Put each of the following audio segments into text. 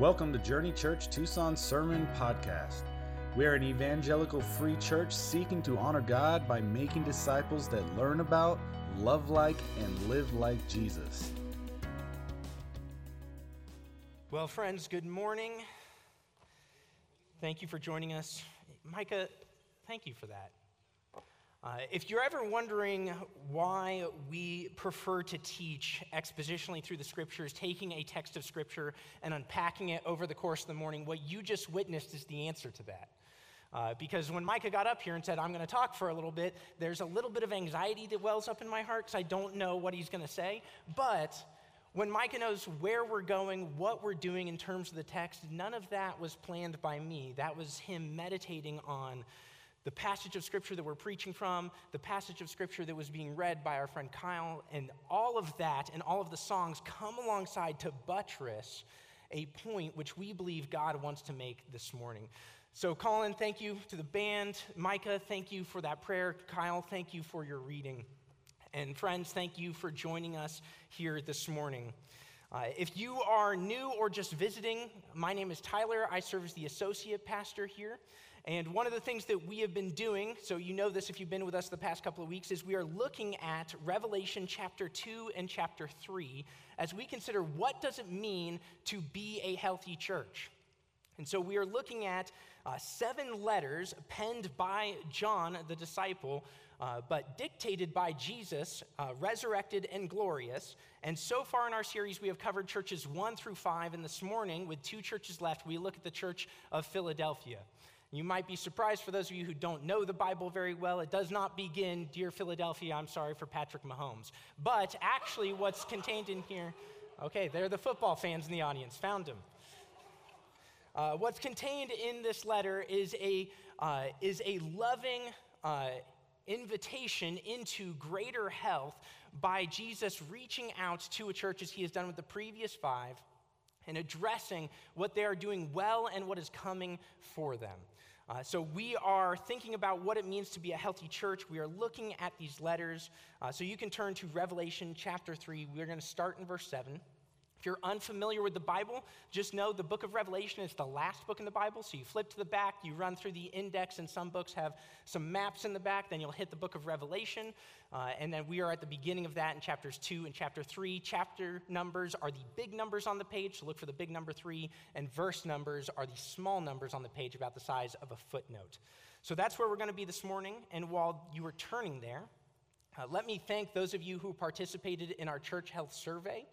Welcome to Journey Church Tucson Sermon Podcast. We are an evangelical free church seeking to honor God by making disciples that learn about, love like, and live like Jesus. Well, friends, good morning. Thank you for joining us. Micah, thank you for that. Uh, if you're ever wondering why we prefer to teach expositionally through the scriptures, taking a text of scripture and unpacking it over the course of the morning, what you just witnessed is the answer to that. Uh, because when Micah got up here and said, I'm going to talk for a little bit, there's a little bit of anxiety that wells up in my heart because I don't know what he's going to say. But when Micah knows where we're going, what we're doing in terms of the text, none of that was planned by me. That was him meditating on the passage of scripture that we're preaching from, the passage of scripture that was being read by our friend Kyle, and all of that and all of the songs come alongside to buttress a point which we believe God wants to make this morning. So, Colin, thank you to the band. Micah, thank you for that prayer. Kyle, thank you for your reading. And, friends, thank you for joining us here this morning. Uh, if you are new or just visiting, my name is Tyler. I serve as the associate pastor here. And one of the things that we have been doing, so you know this if you've been with us the past couple of weeks, is we are looking at Revelation chapter 2 and chapter 3 as we consider what does it mean to be a healthy church. And so we are looking at uh, seven letters penned by John the disciple, uh, but dictated by Jesus, uh, resurrected and glorious. And so far in our series, we have covered churches one through five. And this morning, with two churches left, we look at the church of Philadelphia. You might be surprised for those of you who don't know the Bible very well. It does not begin, Dear Philadelphia, I'm sorry for Patrick Mahomes. But actually, what's contained in here, okay, they're the football fans in the audience, found them. Uh, what's contained in this letter is a, uh, is a loving uh, invitation into greater health by Jesus reaching out to a church as he has done with the previous five and addressing what they are doing well and what is coming for them. Uh, so, we are thinking about what it means to be a healthy church. We are looking at these letters. Uh, so, you can turn to Revelation chapter 3. We're going to start in verse 7. If you're unfamiliar with the Bible, just know the book of Revelation is the last book in the Bible. So you flip to the back, you run through the index, and some books have some maps in the back. Then you'll hit the book of Revelation. Uh, and then we are at the beginning of that in chapters 2 and chapter 3. Chapter numbers are the big numbers on the page, so look for the big number 3. And verse numbers are the small numbers on the page, about the size of a footnote. So that's where we're going to be this morning. And while you are turning there, uh, let me thank those of you who participated in our church health survey.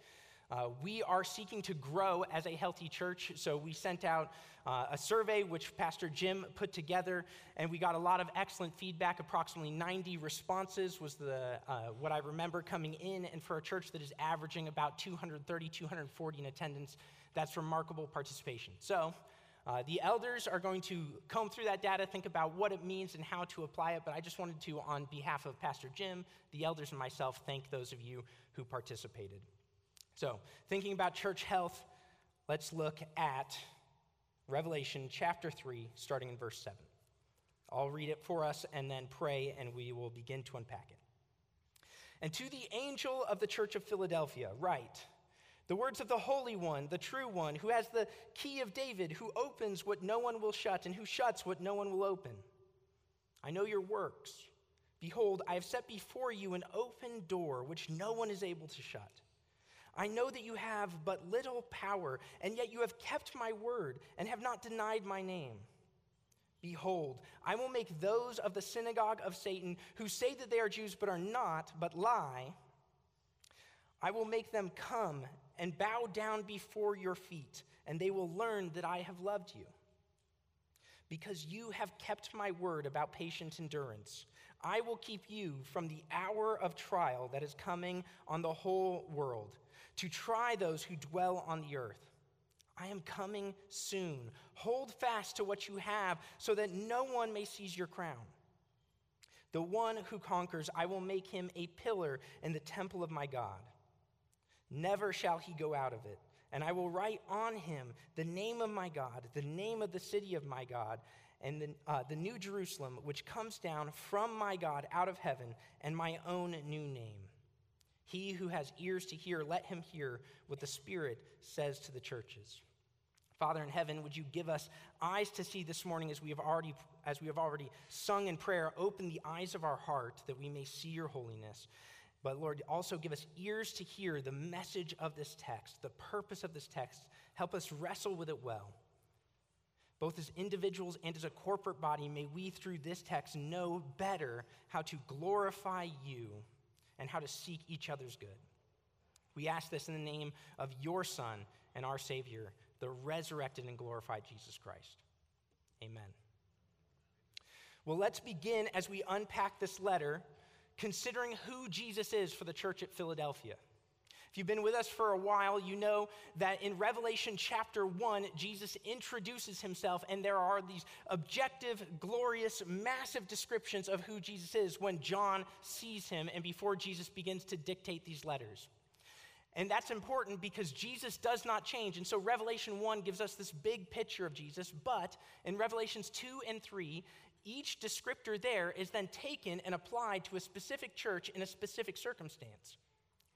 Uh, we are seeking to grow as a healthy church, so we sent out uh, a survey which Pastor Jim put together, and we got a lot of excellent feedback. Approximately 90 responses was the uh, what I remember coming in, and for a church that is averaging about 230, 240 in attendance, that's remarkable participation. So. Uh, the elders are going to comb through that data, think about what it means and how to apply it. But I just wanted to, on behalf of Pastor Jim, the elders, and myself, thank those of you who participated. So, thinking about church health, let's look at Revelation chapter 3, starting in verse 7. I'll read it for us and then pray, and we will begin to unpack it. And to the angel of the church of Philadelphia, write the words of the Holy One, the true One, who has the key of David, who opens what no one will shut, and who shuts what no one will open. I know your works. Behold, I have set before you an open door which no one is able to shut. I know that you have but little power, and yet you have kept my word and have not denied my name. Behold, I will make those of the synagogue of Satan who say that they are Jews but are not, but lie, I will make them come and bow down before your feet, and they will learn that I have loved you. Because you have kept my word about patient endurance, I will keep you from the hour of trial that is coming on the whole world to try those who dwell on the earth. I am coming soon. Hold fast to what you have so that no one may seize your crown. The one who conquers, I will make him a pillar in the temple of my God. Never shall he go out of it. And I will write on him the name of my God, the name of the city of my God, and the, uh, the new Jerusalem, which comes down from my God out of heaven, and my own new name. He who has ears to hear, let him hear what the Spirit says to the churches. Father in heaven, would you give us eyes to see this morning as we have already as we have already sung in prayer, open the eyes of our heart that we may see your holiness. But Lord, also give us ears to hear the message of this text, the purpose of this text. Help us wrestle with it well. Both as individuals and as a corporate body, may we through this text know better how to glorify you and how to seek each other's good. We ask this in the name of your Son and our Savior, the resurrected and glorified Jesus Christ. Amen. Well, let's begin as we unpack this letter, considering who Jesus is for the church at Philadelphia. If you've been with us for a while, you know that in Revelation chapter 1, Jesus introduces himself, and there are these objective, glorious, massive descriptions of who Jesus is when John sees him and before Jesus begins to dictate these letters. And that's important because Jesus does not change. And so Revelation 1 gives us this big picture of Jesus, but in Revelations 2 and 3, each descriptor there is then taken and applied to a specific church in a specific circumstance.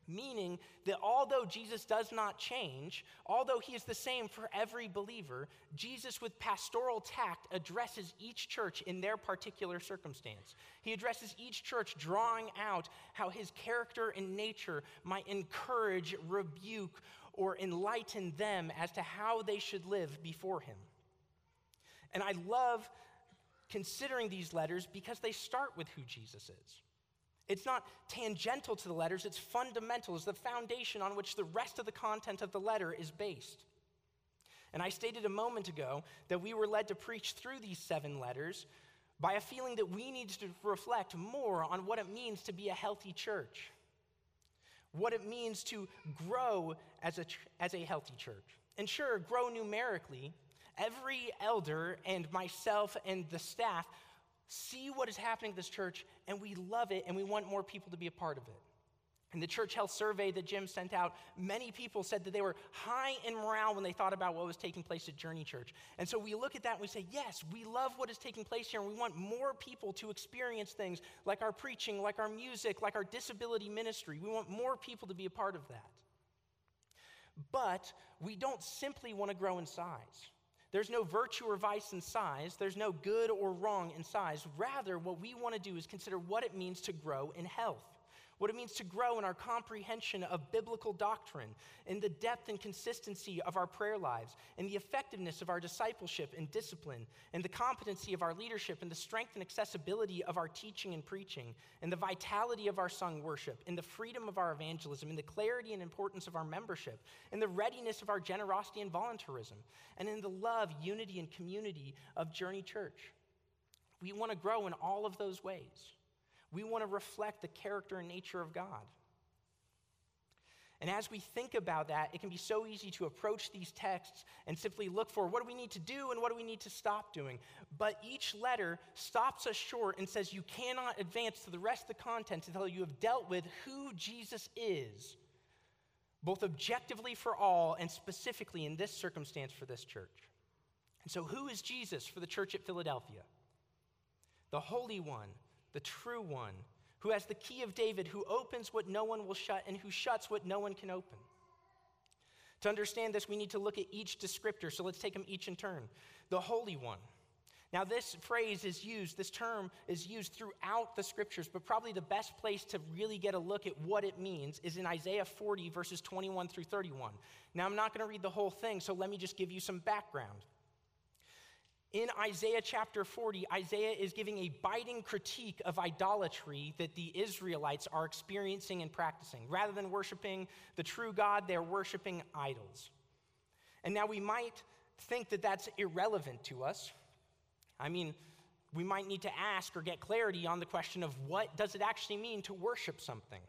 Meaning that although Jesus does not change, although he is the same for every believer, Jesus, with pastoral tact, addresses each church in their particular circumstance. He addresses each church, drawing out how his character and nature might encourage, rebuke, or enlighten them as to how they should live before him. And I love considering these letters because they start with who Jesus is. It's not tangential to the letters, it's fundamental, it's the foundation on which the rest of the content of the letter is based. And I stated a moment ago that we were led to preach through these seven letters by a feeling that we need to reflect more on what it means to be a healthy church, what it means to grow as a, as a healthy church. And sure, grow numerically. Every elder and myself and the staff see what is happening at this church, and we love it, and we want more people to be a part of it. In the church health survey that Jim sent out, many people said that they were high in morale when they thought about what was taking place at Journey Church. And so we look at that and we say, yes, we love what is taking place here, and we want more people to experience things like our preaching, like our music, like our disability ministry. We want more people to be a part of that. But we don't simply want to grow in size. There's no virtue or vice in size. There's no good or wrong in size. Rather, what we want to do is consider what it means to grow in health what it means to grow in our comprehension of biblical doctrine, in the depth and consistency of our prayer lives, in the effectiveness of our discipleship and discipline, in the competency of our leadership, in the strength and accessibility of our teaching and preaching, in the vitality of our sung worship, in the freedom of our evangelism, in the clarity and importance of our membership, in the readiness of our generosity and voluntarism, and in the love, unity, and community of Journey Church. We want to grow in all of those ways. We want to reflect the character and nature of God. And as we think about that, it can be so easy to approach these texts and simply look for what do we need to do and what do we need to stop doing. But each letter stops us short and says you cannot advance to the rest of the content until you have dealt with who Jesus is, both objectively for all and specifically in this circumstance for this church. And so, who is Jesus for the church at Philadelphia? The Holy One the true one, who has the key of David, who opens what no one will shut and who shuts what no one can open. To understand this, we need to look at each descriptor. So let's take them each in turn. The Holy One. Now, this phrase is used, this term is used throughout the scriptures, but probably the best place to really get a look at what it means is in Isaiah 40, verses 21 through 31. Now, I'm not going to read the whole thing, so let me just give you some background. In Isaiah chapter 40, Isaiah is giving a biting critique of idolatry that the Israelites are experiencing and practicing. Rather than worshiping the true God, they're worshiping idols. And now we might think that that's irrelevant to us. I mean, we might need to ask or get clarity on the question of what does it actually mean to worship something?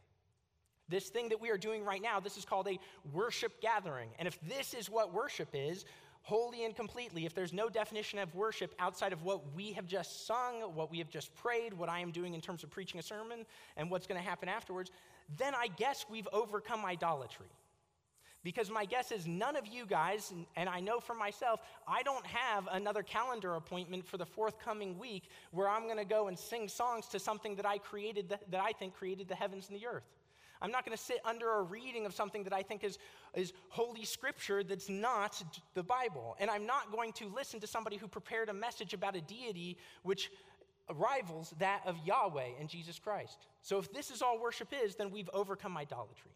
This thing that we are doing right now, this is called a worship gathering. And if this is what worship is, wholly and completely, if there's no definition of worship outside of what we have just sung, what we have just prayed, what I am doing in terms of preaching a sermon, and what's going to happen afterwards, then I guess we've overcome idolatry. Because my guess is none of you guys, and I know for myself, I don't have another calendar appointment for the forthcoming week where I'm going to go and sing songs to something that I created, that I think created the heavens and the earth. I'm not going to sit under a reading of something that I think is, is holy scripture that's not the Bible. And I'm not going to listen to somebody who prepared a message about a deity which rivals that of Yahweh and Jesus Christ. So if this is all worship is, then we've overcome idolatry.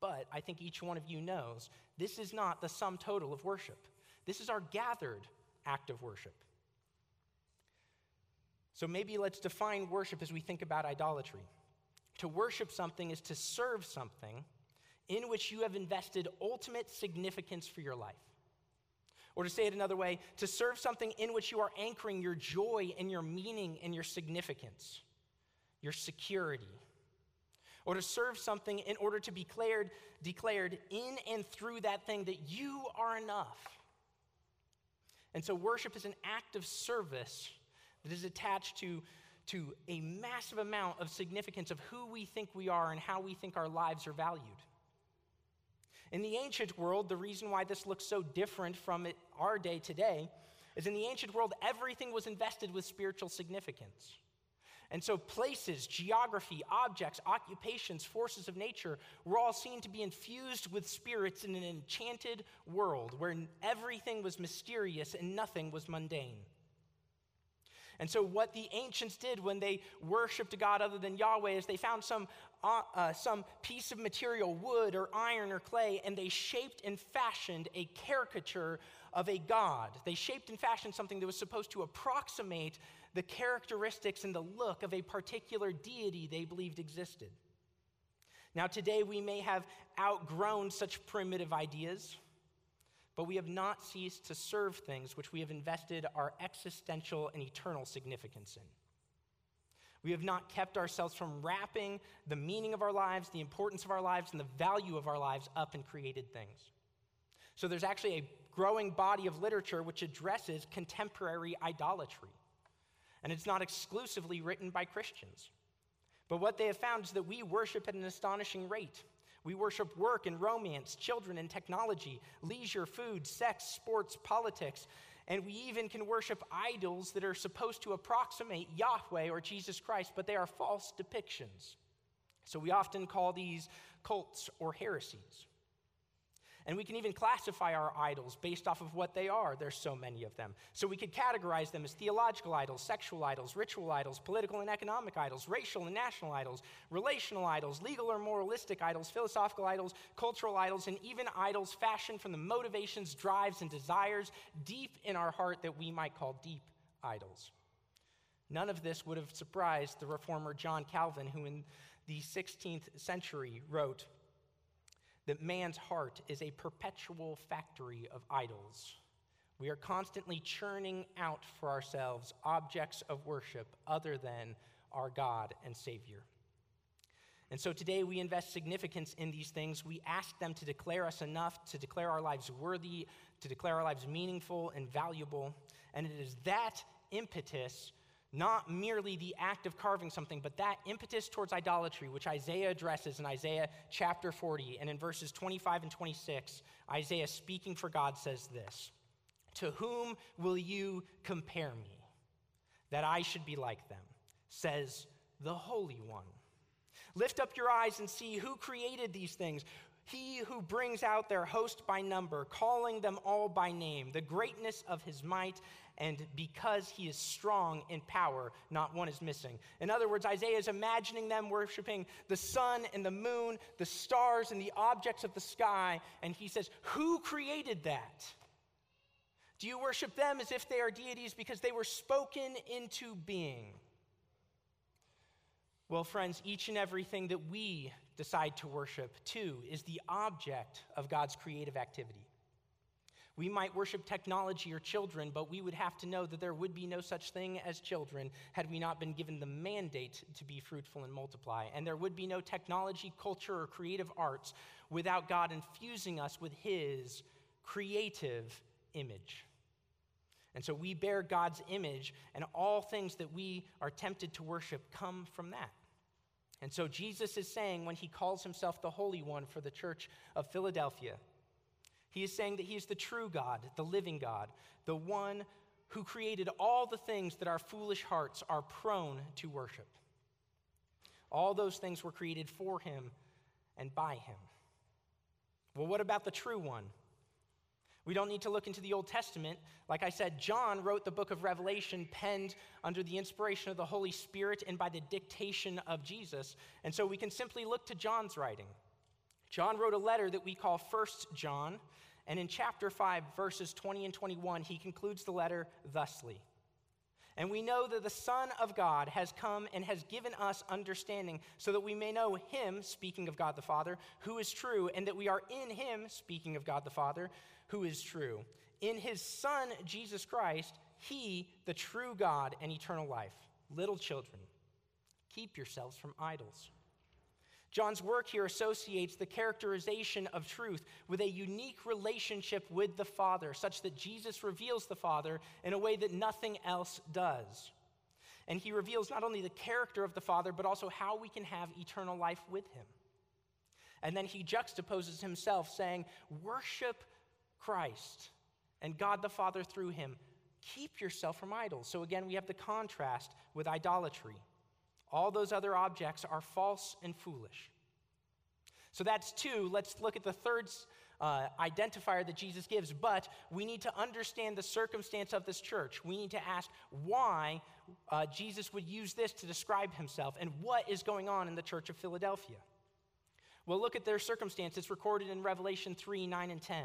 But I think each one of you knows this is not the sum total of worship. This is our gathered act of worship. So maybe let's define worship as we think about idolatry. To worship something is to serve something in which you have invested ultimate significance for your life. Or to say it another way, to serve something in which you are anchoring your joy and your meaning and your significance, your security. Or to serve something in order to be declared, declared in and through that thing that you are enough. And so worship is an act of service that is attached to, to a massive amount of significance of who we think we are and how we think our lives are valued. In the ancient world, the reason why this looks so different from it, our day today is in the ancient world, everything was invested with spiritual significance. And so, places, geography, objects, occupations, forces of nature were all seen to be infused with spirits in an enchanted world where everything was mysterious and nothing was mundane. And so, what the ancients did when they worshiped a God other than Yahweh is they found some, uh, uh, some piece of material, wood or iron or clay, and they shaped and fashioned a caricature of a God. They shaped and fashioned something that was supposed to approximate the characteristics and the look of a particular deity they believed existed. Now, today we may have outgrown such primitive ideas but we have not ceased to serve things which we have invested our existential and eternal significance in. We have not kept ourselves from wrapping the meaning of our lives, the importance of our lives, and the value of our lives up in created things. So there's actually a growing body of literature which addresses contemporary idolatry. And it's not exclusively written by Christians. But what they have found is that we worship at an astonishing rate. We worship work and romance, children and technology, leisure, food, sex, sports, politics, and we even can worship idols that are supposed to approximate Yahweh or Jesus Christ, but they are false depictions. So we often call these cults or heresies. And we can even classify our idols based off of what they are. There's so many of them. So we could categorize them as theological idols, sexual idols, ritual idols, political and economic idols, racial and national idols, relational idols, legal or moralistic idols, philosophical idols, cultural idols, and even idols fashioned from the motivations, drives, and desires deep in our heart that we might call deep idols. None of this would have surprised the reformer John Calvin, who in the 16th century wrote, that man's heart is a perpetual factory of idols. We are constantly churning out for ourselves objects of worship other than our God and Savior. And so today we invest significance in these things. We ask them to declare us enough, to declare our lives worthy, to declare our lives meaningful and valuable. And it is that impetus not merely the act of carving something, but that impetus towards idolatry, which Isaiah addresses in Isaiah chapter 40. And in verses 25 and 26, Isaiah, speaking for God, says this To whom will you compare me, that I should be like them? says the Holy One. Lift up your eyes and see who created these things. He who brings out their host by number, calling them all by name, the greatness of his might and because he is strong in power, not one is missing. In other words, Isaiah is imagining them worshiping the sun and the moon, the stars and the objects of the sky, and he says, Who created that? Do you worship them as if they are deities because they were spoken into being? Well, friends, each and everything that we decide to worship, too, is the object of God's creative activity. We might worship technology or children, but we would have to know that there would be no such thing as children had we not been given the mandate to be fruitful and multiply. And there would be no technology, culture, or creative arts without God infusing us with His creative image. And so we bear God's image, and all things that we are tempted to worship come from that. And so Jesus is saying when he calls himself the Holy One for the church of Philadelphia, he is saying that He is the true God, the living God, the one who created all the things that our foolish hearts are prone to worship. All those things were created for him and by him. Well, what about the true one? We don't need to look into the Old Testament. Like I said, John wrote the book of Revelation penned under the inspiration of the Holy Spirit and by the dictation of Jesus. And so we can simply look to John's writing. John wrote a letter that we call First John, and in chapter 5, verses 20 and 21, he concludes the letter thusly. And we know that the Son of God has come and has given us understanding so that we may know him, speaking of God the Father, who is true, and that we are in him, speaking of God the Father, who is true. In his Son, Jesus Christ, he, the true God and eternal life. Little children, keep yourselves from idols. John's work here associates the characterization of truth with a unique relationship with the Father, such that Jesus reveals the Father in a way that nothing else does. And he reveals not only the character of the Father, but also how we can have eternal life with him. And then he juxtaposes himself, saying, Worship Christ and God the Father through him. Keep yourself from idols. So again, we have the contrast with idolatry. All those other objects are false and foolish. So that's two. Let's look at the third uh, identifier that Jesus gives. But we need to understand the circumstance of this church. We need to ask why uh, Jesus would use this to describe himself and what is going on in the church of Philadelphia. Well, look at their circumstance. It's recorded in Revelation 3 9 and 10.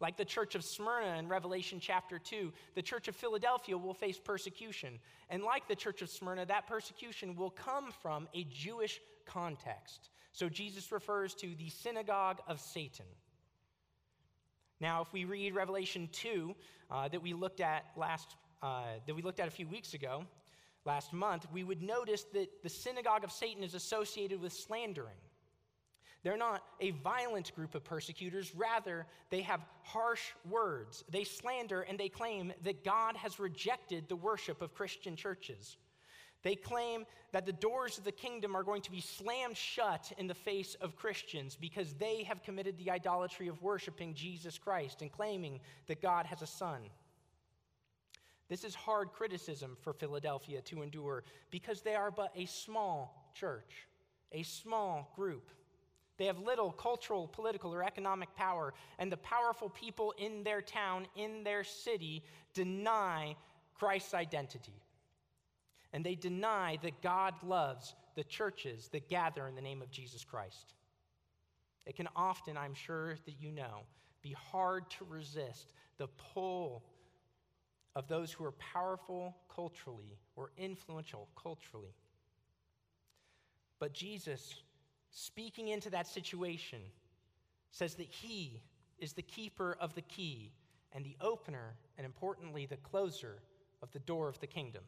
Like the church of Smyrna in Revelation chapter 2, the church of Philadelphia will face persecution. And like the church of Smyrna, that persecution will come from a Jewish context. So Jesus refers to the synagogue of Satan. Now, if we read Revelation 2 uh, that we looked at last, uh, that we looked at a few weeks ago, last month, we would notice that the synagogue of Satan is associated with slandering. They're not a violent group of persecutors. Rather, they have harsh words. They slander and they claim that God has rejected the worship of Christian churches. They claim that the doors of the kingdom are going to be slammed shut in the face of Christians because they have committed the idolatry of worshiping Jesus Christ and claiming that God has a son. This is hard criticism for Philadelphia to endure because they are but a small church, a small group. They have little cultural, political, or economic power, and the powerful people in their town, in their city, deny Christ's identity. And they deny that God loves the churches that gather in the name of Jesus Christ. It can often, I'm sure that you know, be hard to resist the pull of those who are powerful culturally or influential culturally. But Jesus speaking into that situation, says that he is the keeper of the key and the opener, and importantly, the closer of the door of the kingdom.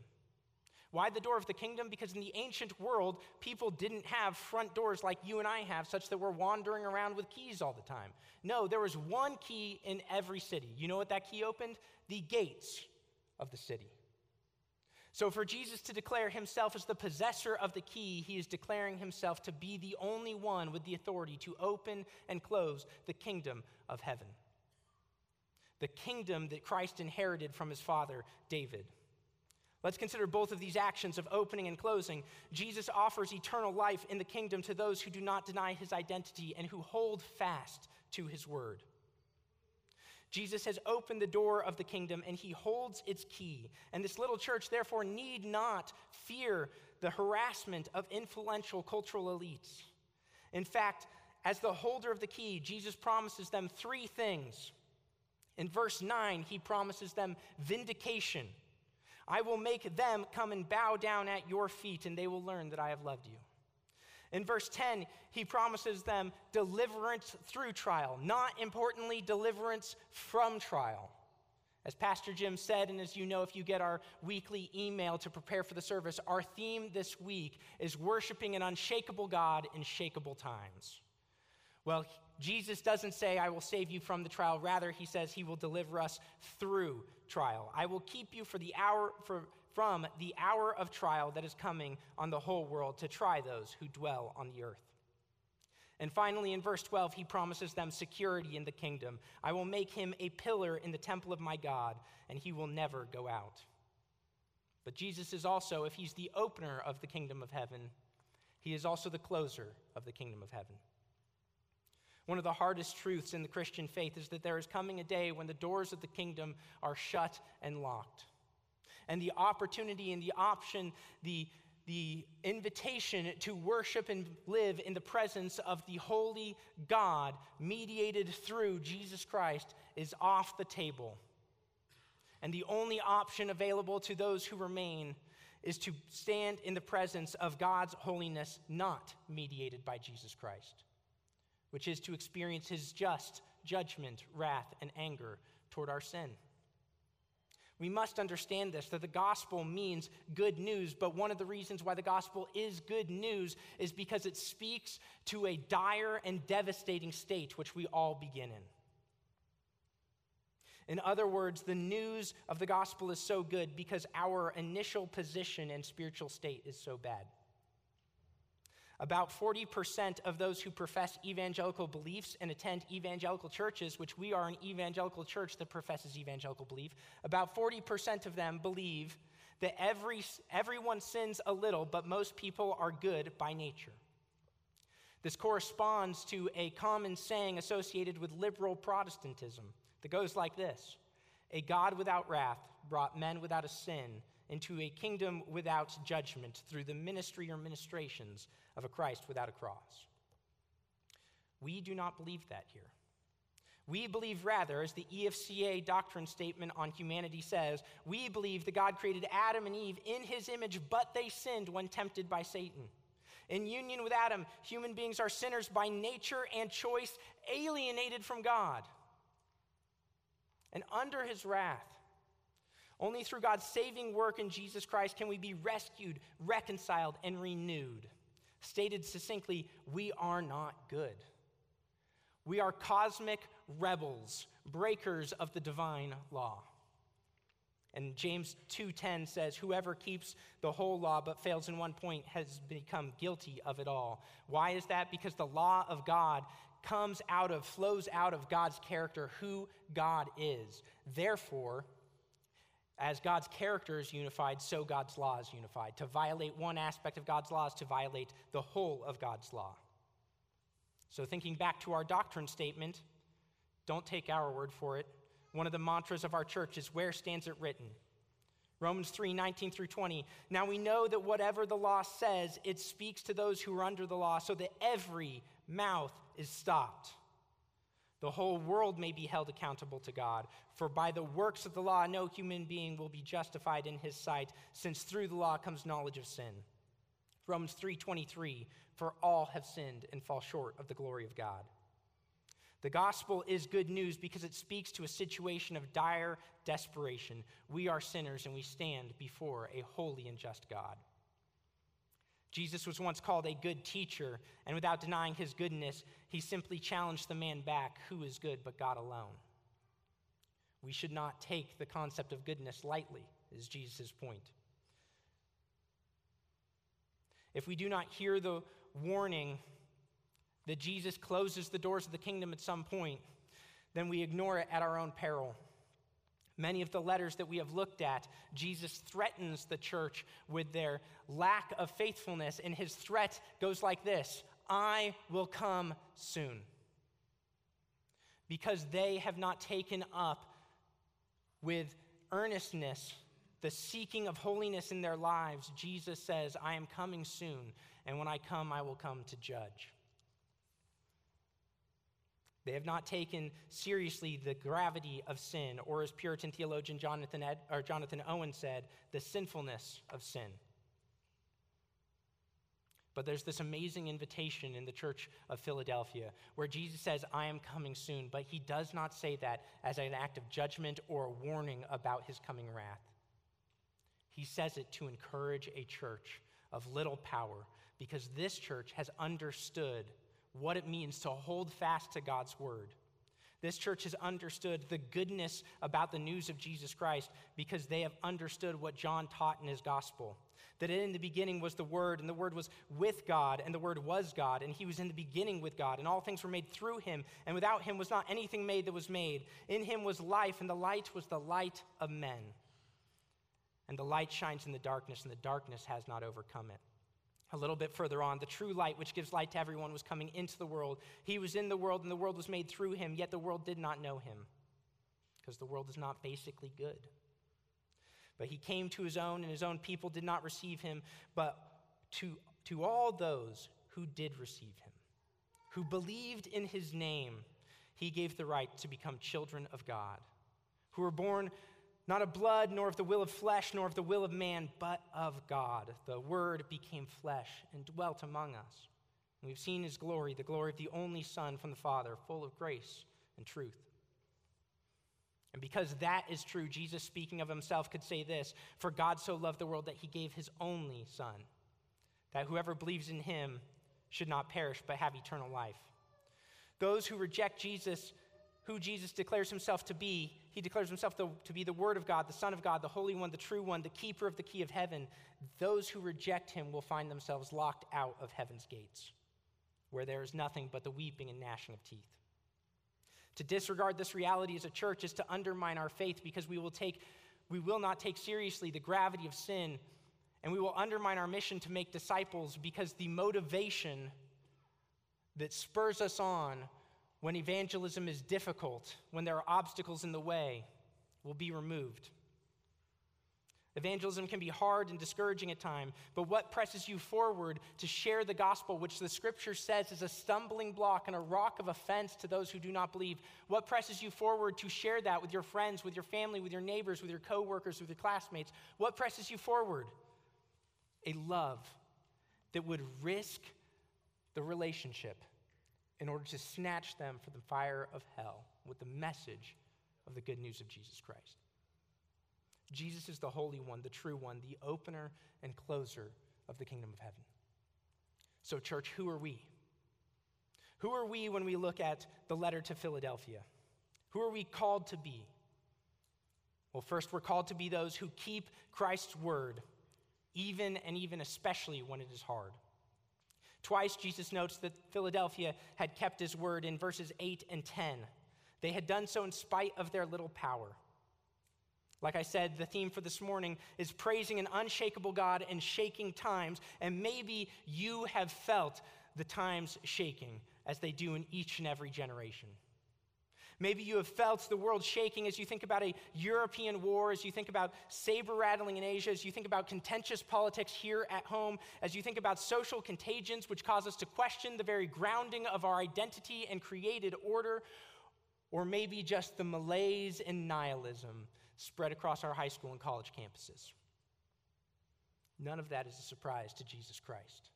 Why the door of the kingdom? Because in the ancient world, people didn't have front doors like you and I have, such that we're wandering around with keys all the time. No, there was one key in every city. You know what that key opened? The gates of the city. So, for Jesus to declare himself as the possessor of the key, he is declaring himself to be the only one with the authority to open and close the kingdom of heaven. The kingdom that Christ inherited from his father, David. Let's consider both of these actions of opening and closing. Jesus offers eternal life in the kingdom to those who do not deny his identity and who hold fast to his word. Jesus has opened the door of the kingdom and he holds its key. And this little church, therefore, need not fear the harassment of influential cultural elites. In fact, as the holder of the key, Jesus promises them three things. In verse 9, he promises them vindication. I will make them come and bow down at your feet, and they will learn that I have loved you. In verse 10, he promises them deliverance through trial, not importantly, deliverance from trial. As Pastor Jim said, and as you know, if you get our weekly email to prepare for the service, our theme this week is worshiping an unshakable God in shakable times. Well, Jesus doesn't say, I will save you from the trial. Rather, he says he will deliver us through trial. I will keep you for the hour, for, from the hour of trial that is coming on the whole world to try those who dwell on the earth. And finally, in verse 12, he promises them security in the kingdom. I will make him a pillar in the temple of my God, and he will never go out. But Jesus is also, if he's the opener of the kingdom of heaven, he is also the closer of the kingdom of heaven. One of the hardest truths in the Christian faith is that there is coming a day when the doors of the kingdom are shut and locked. And the opportunity and the option, the, the invitation to worship and live in the presence of the holy God, mediated through Jesus Christ, is off the table. And the only option available to those who remain is to stand in the presence of God's holiness, not mediated by Jesus Christ which is to experience his just judgment, wrath, and anger toward our sin. We must understand this that the gospel means good news, but one of the reasons why the gospel is good news is because it speaks to a dire and devastating state which we all begin in. In other words, the news of the gospel is so good because our initial position and spiritual state is so bad. About 40% of those who profess evangelical beliefs and attend evangelical churches, which we are an evangelical church that professes evangelical belief, about 40% of them believe that every, everyone sins a little, but most people are good by nature. This corresponds to a common saying associated with liberal Protestantism that goes like this A God without wrath brought men without a sin into a kingdom without judgment through the ministry or ministrations of a Christ without a cross. We do not believe that here. We believe rather, as the EFCA doctrine statement on humanity says, we believe that God created Adam and Eve in his image, but they sinned when tempted by Satan. In union with Adam, human beings are sinners by nature and choice, alienated from God. And under his wrath, only through God's saving work in Jesus Christ can we be rescued, reconciled, and renewed. Stated succinctly, we are not good. We are cosmic rebels, breakers of the divine law. And James 2:10 says whoever keeps the whole law but fails in one point has become guilty of it all. Why is that? Because the law of God comes out of flows out of God's character, who God is. Therefore, as God's character is unified, so God's law is unified. To violate one aspect of God's law is to violate the whole of God's law. So, thinking back to our doctrine statement, don't take our word for it. One of the mantras of our church is Where stands it written? Romans 3 19 through 20. Now we know that whatever the law says, it speaks to those who are under the law, so that every mouth is stopped the whole world may be held accountable to God. For by the works of the law, no human being will be justified in his sight, since through the law comes knowledge of sin. Romans 3:23 For all have sinned and fall short of the glory of God. The gospel is good news because it speaks to a situation of dire desperation. We are sinners and we stand before a holy and just God. Jesus was once called a good teacher, and without denying his goodness, he simply challenged the man back who is good but God alone. We should not take the concept of goodness lightly, is Jesus' point. If we do not hear the warning that Jesus closes the doors of the kingdom at some point, then we ignore it at our own peril. Many of the letters that we have looked at, Jesus threatens the church with their lack of faithfulness, and his threat goes like this I will come soon. Because they have not taken up with earnestness the seeking of holiness in their lives, Jesus says, I am coming soon, and when I come, I will come to judge. They have not taken seriously the gravity of sin, or as Puritan theologian Jonathan, Ed, or Jonathan Owen said, the sinfulness of sin. But there's this amazing invitation in the church of Philadelphia where Jesus says, I am coming soon, but he does not say that as an act of judgment or a warning about his coming wrath. He says it to encourage a church of little power because this church has understood what it means to hold fast to God's word. This church has understood the goodness about the news of Jesus Christ because they have understood what John taught in his gospel. That in the beginning was the Word, and the Word was with God, and the Word was God, and He was in the beginning with God, and all things were made through Him, and without Him was not anything made that was made. In Him was life, and the light was the light of men. And the light shines in the darkness, and the darkness has not overcome it. A little bit further on, the true light, which gives light to everyone, was coming into the world. He was in the world, and the world was made through him, yet the world did not know him, because the world is not basically good. But he came to his own, and his own people did not receive him. But to, to all those who did receive him, who believed in his name, he gave the right to become children of God, who were born not of blood, nor of the will of flesh, nor of the will of man, but of God. The Word became flesh and dwelt among us. And we've seen his glory, the glory of the only Son from the Father, full of grace and truth. And because that is true, Jesus, speaking of himself, could say this For God so loved the world that he gave his only Son, that whoever believes in him should not perish, but have eternal life. Those who reject Jesus who Jesus declares himself to be. He declares himself to, to, be the Word of God, the Son of God, the Holy One, the true One, the keeper of the key of heaven. Those who reject him will find themselves locked out of heaven's gates, where there is nothing but the weeping and gnashing of teeth. To disregard this reality as a church is to undermine our faith because we will, take, we will not take seriously the gravity of sin, and we will undermine our mission to make disciples because the motivation that spurs us on when evangelism is difficult, when there are obstacles in the way, will be removed. Evangelism can be hard and discouraging at times, but what presses you forward to share the gospel, which the scripture says is a stumbling block and a rock of offense to those who do not believe? What presses you forward to share that with your friends, with your family, with your neighbors, with your coworkers, with your classmates? What presses you forward? A love that would risk the relationship in order to snatch them from the fire of hell with the message of the good news of Jesus Christ. Jesus is the Holy One, the true one, the opener and closer of the kingdom of heaven. So, church, who are we? Who are we when we look at the letter to Philadelphia? Who are we called to be? Well, first, we're called to be those who keep Christ's word, even and even especially when it is hard. Twice, Jesus notes that Philadelphia had kept his word in verses 8 and 10. They had done so in spite of their little power. Like I said, the theme for this morning is praising an unshakable God in shaking times, and maybe you have felt the times shaking as they do in each and every generation. Maybe you have felt the world shaking as you think about a European war, as you think about saber rattling in Asia, as you think about contentious politics here at home, as you think about social contagions which cause us to question the very grounding of our identity and created order, or maybe just the malaise and nihilism spread across our high school and college campuses. None of that is a surprise to Jesus Christ.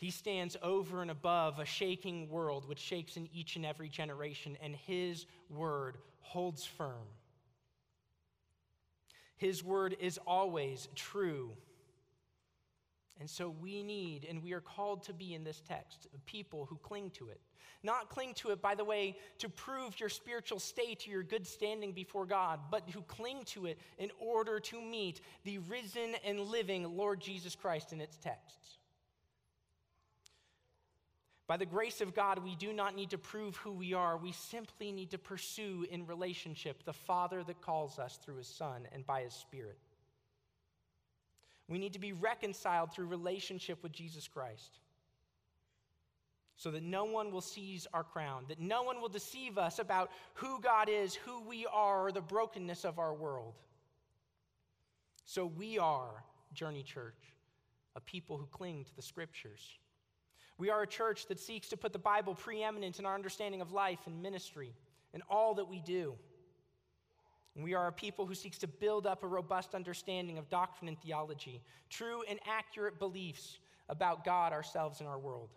He stands over and above a shaking world which shakes in each and every generation, and His word holds firm. His word is always true. And so we need, and we are called to be in this text, people who cling to it. Not cling to it, by the way, to prove your spiritual state or your good standing before God, but who cling to it in order to meet the risen and living Lord Jesus Christ in its texts. By the grace of God, we do not need to prove who we are. We simply need to pursue in relationship the Father that calls us through His Son and by His Spirit. We need to be reconciled through relationship with Jesus Christ so that no one will seize our crown, that no one will deceive us about who God is, who we are, or the brokenness of our world. So we are, Journey Church, a people who cling to the Scriptures we are a church that seeks to put the Bible preeminent in our understanding of life and ministry and all that we do. We are a people who seeks to build up a robust understanding of doctrine and theology, true and accurate beliefs about God, ourselves, and our world.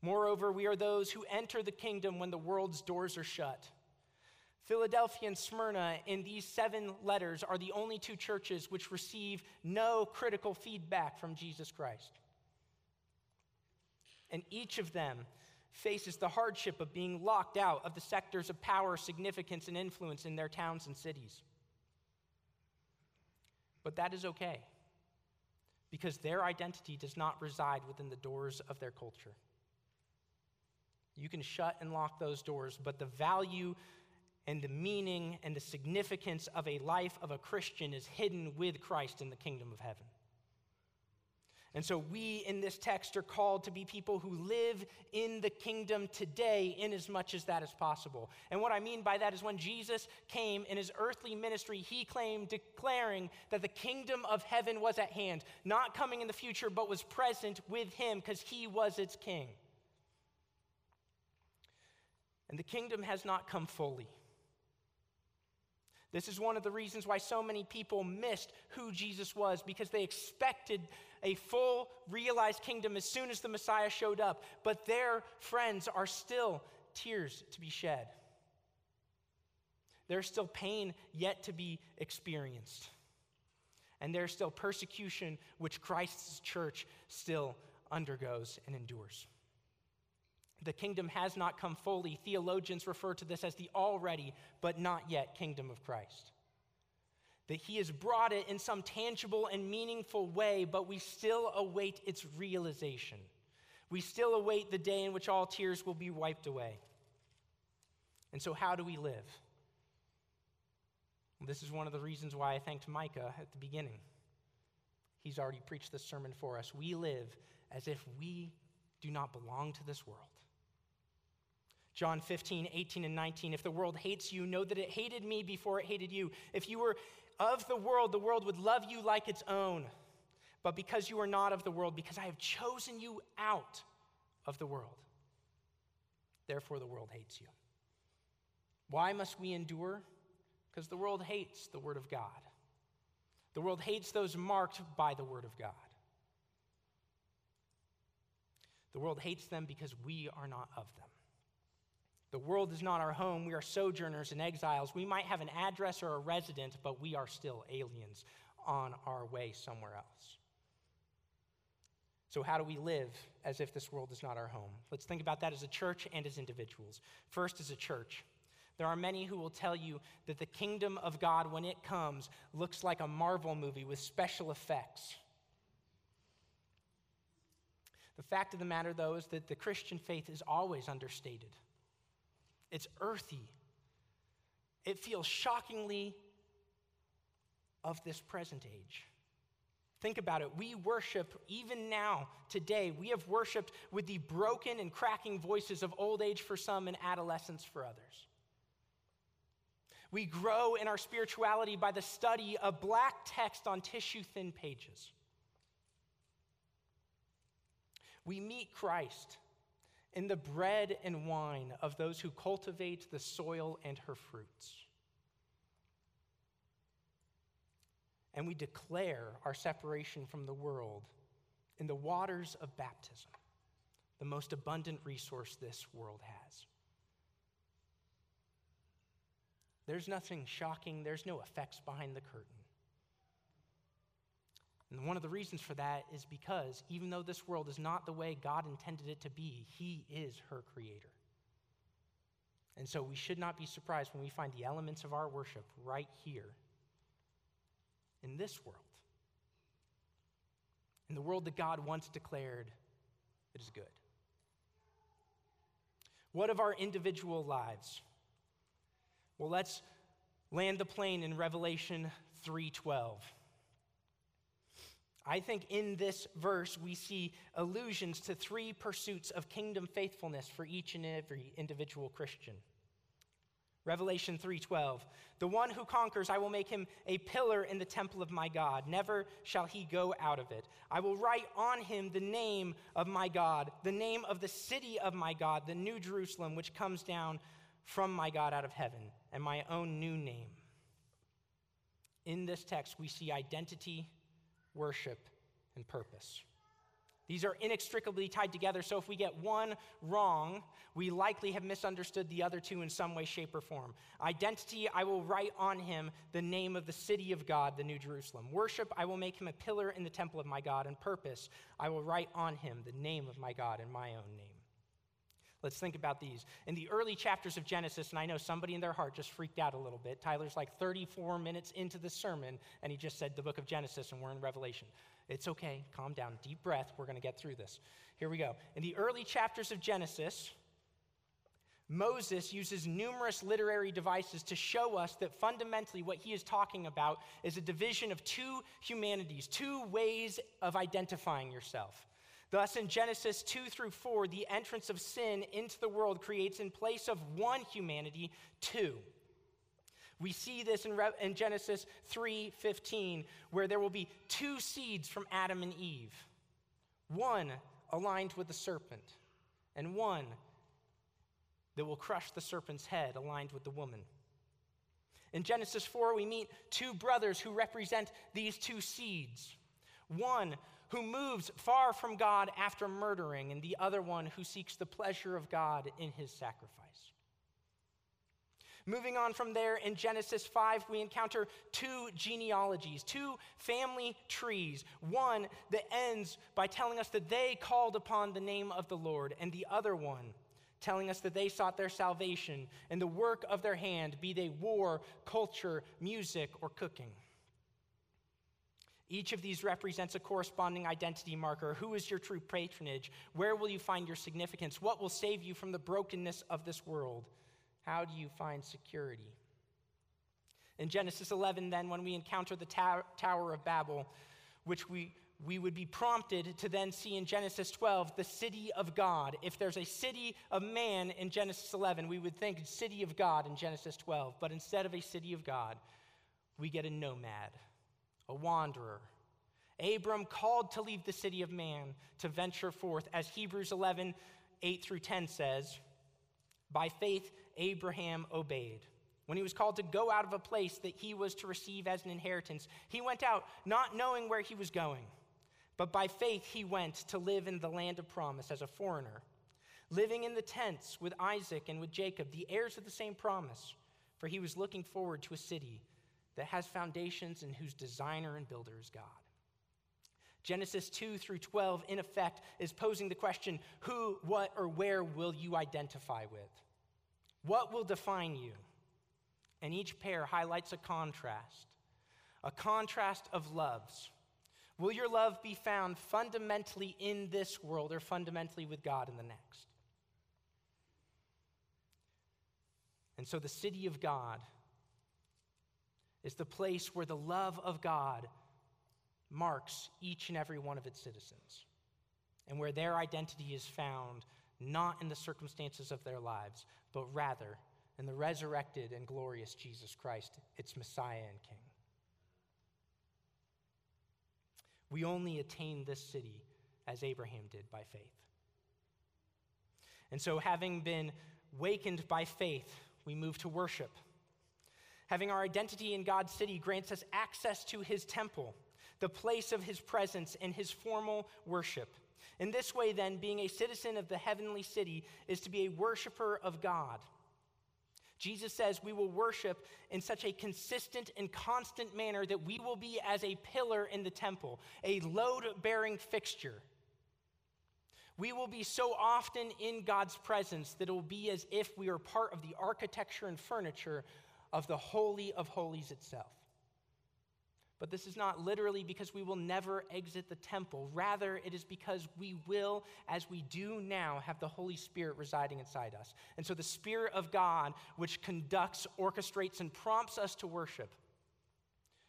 Moreover, we are those who enter the kingdom when the world's doors are shut. Philadelphia and Smyrna, in these seven letters, are the only two churches which receive no critical feedback from Jesus Christ. And each of them faces the hardship of being locked out of the sectors of power, significance, and influence in their towns and cities. But that is okay because their identity does not reside within the doors of their culture. You can shut and lock those doors, but the value and the meaning and the significance of a life of a Christian is hidden with Christ in the kingdom of heaven. And so we in this text are called to be people who live in the kingdom today in as much as that is possible. And what I mean by that is when Jesus came in his earthly ministry, he claimed declaring that the kingdom of heaven was at hand, not coming in the future, but was present with him because he was its king. And the kingdom has not come fully. This is one of the reasons why so many people missed who Jesus was because they expected a full, realized kingdom as soon as the Messiah showed up. But there friends are still tears to be shed. There's still pain yet to be experienced. And there's still persecution which Christ's church still undergoes and endures. The kingdom has not come fully. Theologians refer to this as the already but not yet kingdom of Christ that he has brought it in some tangible and meaningful way, but we still await its realization. We still await the day in which all tears will be wiped away. And so, how do we live? This is one of the reasons why I thanked Micah at the beginning. He's already preached this sermon for us. We live as if we do not belong to this world. John 15, 18, and 19. If the world hates you, know that it hated me before it hated you. If you were of the world, the world would love you like its own. But because you are not of the world, because I have chosen you out of the world, therefore the world hates you. Why must we endure? Because the world hates the Word of God. The world hates those marked by the Word of God. The world hates them because we are not of them. The world is not our home. We are sojourners and exiles. We might have an address or a residence, but we are still aliens on our way somewhere else. So, how do we live as if this world is not our home? Let's think about that as a church and as individuals. First, as a church, there are many who will tell you that the kingdom of God, when it comes, looks like a Marvel movie with special effects. The fact of the matter, though, is that the Christian faith is always understated. It's earthy. It feels shockingly of this present age. Think about it. We worship, even now, today, we have worshiped with the broken and cracking voices of old age for some and adolescence for others. We grow in our spirituality by the study of black text on tissue thin pages. We meet Christ in the bread and wine of those who cultivate the soil and her fruits. And we declare our separation from the world in the waters of baptism, the most abundant resource this world has. There's nothing shocking, there's no effects behind the curtain. And one of the reasons for that is because even though this world is not the way God intended it to be, He is her creator. And so we should not be surprised when we find the elements of our worship right here in this world. In the world that God once declared it is good. What of our individual lives? Well, let's land the plane in Revelation 3:12. I think in this verse we see allusions to three pursuits of kingdom faithfulness for each and every individual Christian. Revelation 3:12 The one who conquers I will make him a pillar in the temple of my God. Never shall he go out of it. I will write on him the name of my God the name of the city of my God the new Jerusalem which comes down from my God out of heaven and my own new name. In this text we see identity worship, and purpose. These are inextricably tied together, so if we get one wrong, we likely have misunderstood the other two in some way, shape, or form. Identity, I will write on him the name of the city of God, the New Jerusalem. Worship, I will make him a pillar in the temple of my God. And purpose, I will write on him the name of my God and my own name. Let's think about these. In the early chapters of Genesis, and I know somebody in their heart just freaked out a little bit. Tyler's like 34 minutes into the sermon, and he just said the book of Genesis, and we're in Revelation. It's okay. Calm down. Deep breath. We're going to get through this. Here we go. In the early chapters of Genesis, Moses uses numerous literary devices to show us that fundamentally what he is talking about is a division of two humanities, two ways of identifying yourself. Thus, in Genesis 2 through 4, the entrance of sin into the world creates, in place of one humanity, two. We see this in, Re- in Genesis 3:15 where there will be two seeds from Adam and Eve. One aligned with the serpent and one that will crush the serpent's head aligned with the woman. In Genesis 4 we meet two brothers who represent these two seeds. One who moves far from God after murdering and the other one who seeks the pleasure of God in his sacrifice. Moving on from there, in Genesis 5, we encounter two genealogies, two family trees. One that ends by telling us that they called upon the name of the Lord, and the other one telling us that they sought their salvation in the work of their hand, be they war, culture, music, or cooking. Each of these represents a corresponding identity marker. Who is your true patronage? Where will you find your significance? What will save you from the brokenness of this world? How do you find security? In Genesis 11, then, when we encounter the tower, tower of Babel, which we, we would be prompted to then see in Genesis 12, the city of God. If there's a city of man in Genesis 11, we would think city of God in Genesis 12. But instead of a city of God, we get a nomad, a wanderer. Abram called to leave the city of man to venture forth, as Hebrews 11, 8 through 10 says. By faith, Abraham obeyed. When he was called to go out of a place that he was to receive as an inheritance, he went out not knowing where he was going. But by faith, he went to live in the land of promise as a foreigner, living in the tents with Isaac and with Jacob, the heirs of the same promise, for he was looking forward to a city that has foundations and whose designer and builder is God. Genesis 2 through 12, in effect, is posing the question who, what, or where will you identify with? What will define you? And each pair highlights a contrast, a contrast of loves. Will your love be found fundamentally in this world or fundamentally with God in the next? And so the city of God is the place where the love of God marks each and every one of its citizens, and where their identity is found not in the circumstances of their lives, but rather in the resurrected and glorious Jesus Christ, its Messiah and King. We only attain this city as Abraham did by faith. And so, having been wakened by faith, we move to worship. Having our identity in God's city grants us access to his temple, the place of his presence and his formal worship. In this way, then, being a citizen of the heavenly city is to be a worshiper of God. Jesus says we will worship in such a consistent and constant manner that we will be as a pillar in the temple, a load bearing fixture. We will be so often in God's presence that it will be as if we are part of the architecture and furniture of the Holy of Holies itself. But this is not literally because we will never exit the temple. Rather, it is because we will, as we do now, have the Holy Spirit residing inside us. And so the Spirit of God, which conducts, orchestrates, and prompts us to worship,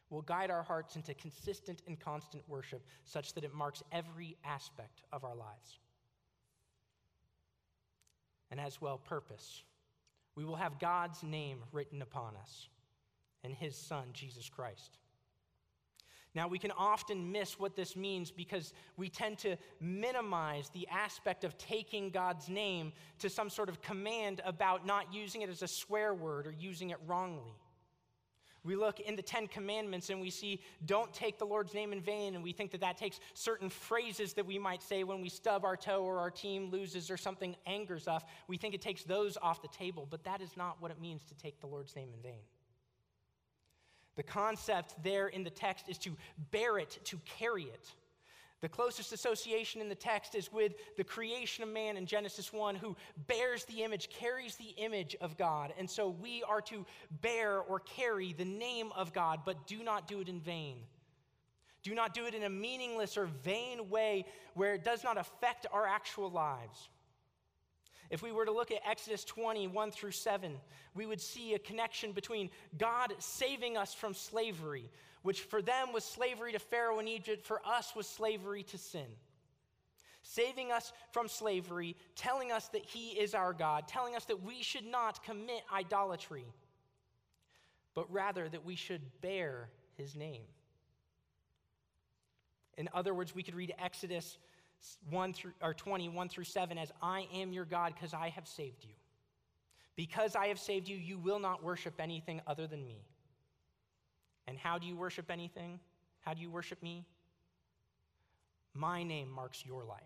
will guide our hearts into consistent and constant worship such that it marks every aspect of our lives. And as well, purpose. We will have God's name written upon us and His Son, Jesus Christ. Now, we can often miss what this means because we tend to minimize the aspect of taking God's name to some sort of command about not using it as a swear word or using it wrongly. We look in the Ten Commandments and we see, don't take the Lord's name in vain. And we think that that takes certain phrases that we might say when we stub our toe or our team loses or something angers us. We think it takes those off the table, but that is not what it means to take the Lord's name in vain. The concept there in the text is to bear it, to carry it. The closest association in the text is with the creation of man in Genesis 1, who bears the image, carries the image of God. And so we are to bear or carry the name of God, but do not do it in vain. Do not do it in a meaningless or vain way where it does not affect our actual lives. If we were to look at Exodus 20, 1 through 7, we would see a connection between God saving us from slavery, which for them was slavery to Pharaoh in Egypt, for us was slavery to sin. Saving us from slavery, telling us that He is our God, telling us that we should not commit idolatry, but rather that we should bear His name. In other words, we could read Exodus 1 through, or 21 through 7 as I am your God because I have saved you. Because I have saved you, you will not worship anything other than me. And how do you worship anything? How do you worship me? My name marks your life.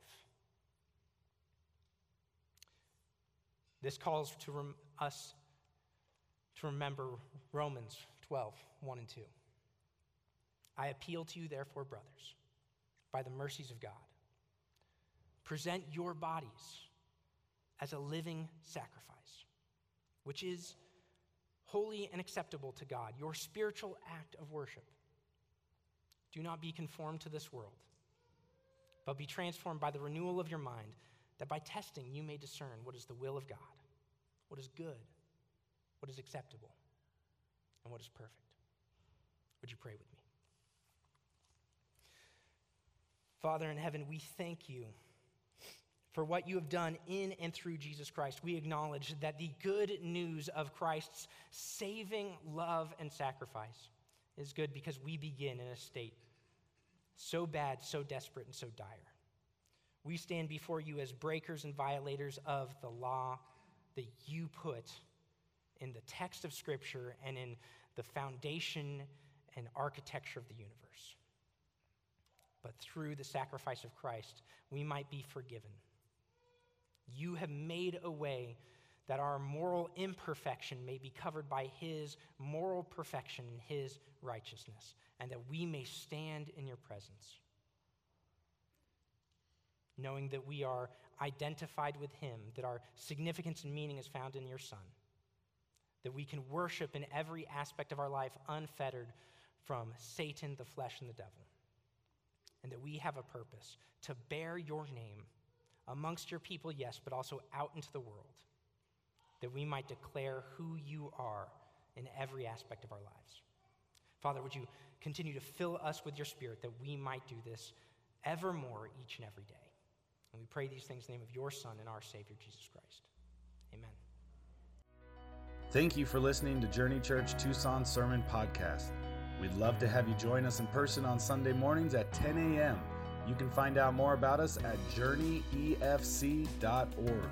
This calls to rem- us to remember Romans 12, 1 and 2. I appeal to you, therefore, brothers, by the mercies of God, present your bodies as a living sacrifice, which is holy and acceptable to God, your spiritual act of worship. Do not be conformed to this world, but be transformed by the renewal of your mind, that by testing you may discern what is the will of God, what is good, what is acceptable, and what is perfect. Would you pray with me? Father in heaven, we thank you for what you have done in and through Jesus Christ. We acknowledge that the good news of Christ's saving love and sacrifice is good because we begin in a state so bad, so desperate, and so dire. We stand before you as breakers and violators of the law that you put in the text of Scripture and in the foundation and architecture of the universe. But through the sacrifice of Christ, we might be forgiven you have made a way that our moral imperfection may be covered by His moral perfection and His righteousness, and that we may stand in your presence. Knowing that we are identified with Him, that our significance and meaning is found in your Son, that we can worship in every aspect of our life unfettered from Satan, the flesh, and the devil, and that we have a purpose to bear your name amongst your people, yes, but also out into the world, that we might declare who you are in every aspect of our lives. Father, would you continue to fill us with your spirit that we might do this evermore each and every day? And we pray these things in the name of your Son and our Savior, Jesus Christ. Amen. Thank you for listening to Journey Church Tucson Sermon Podcast. We'd love to have you join us in person on Sunday mornings at 10 a.m. You can find out more about us at journeyefc.org.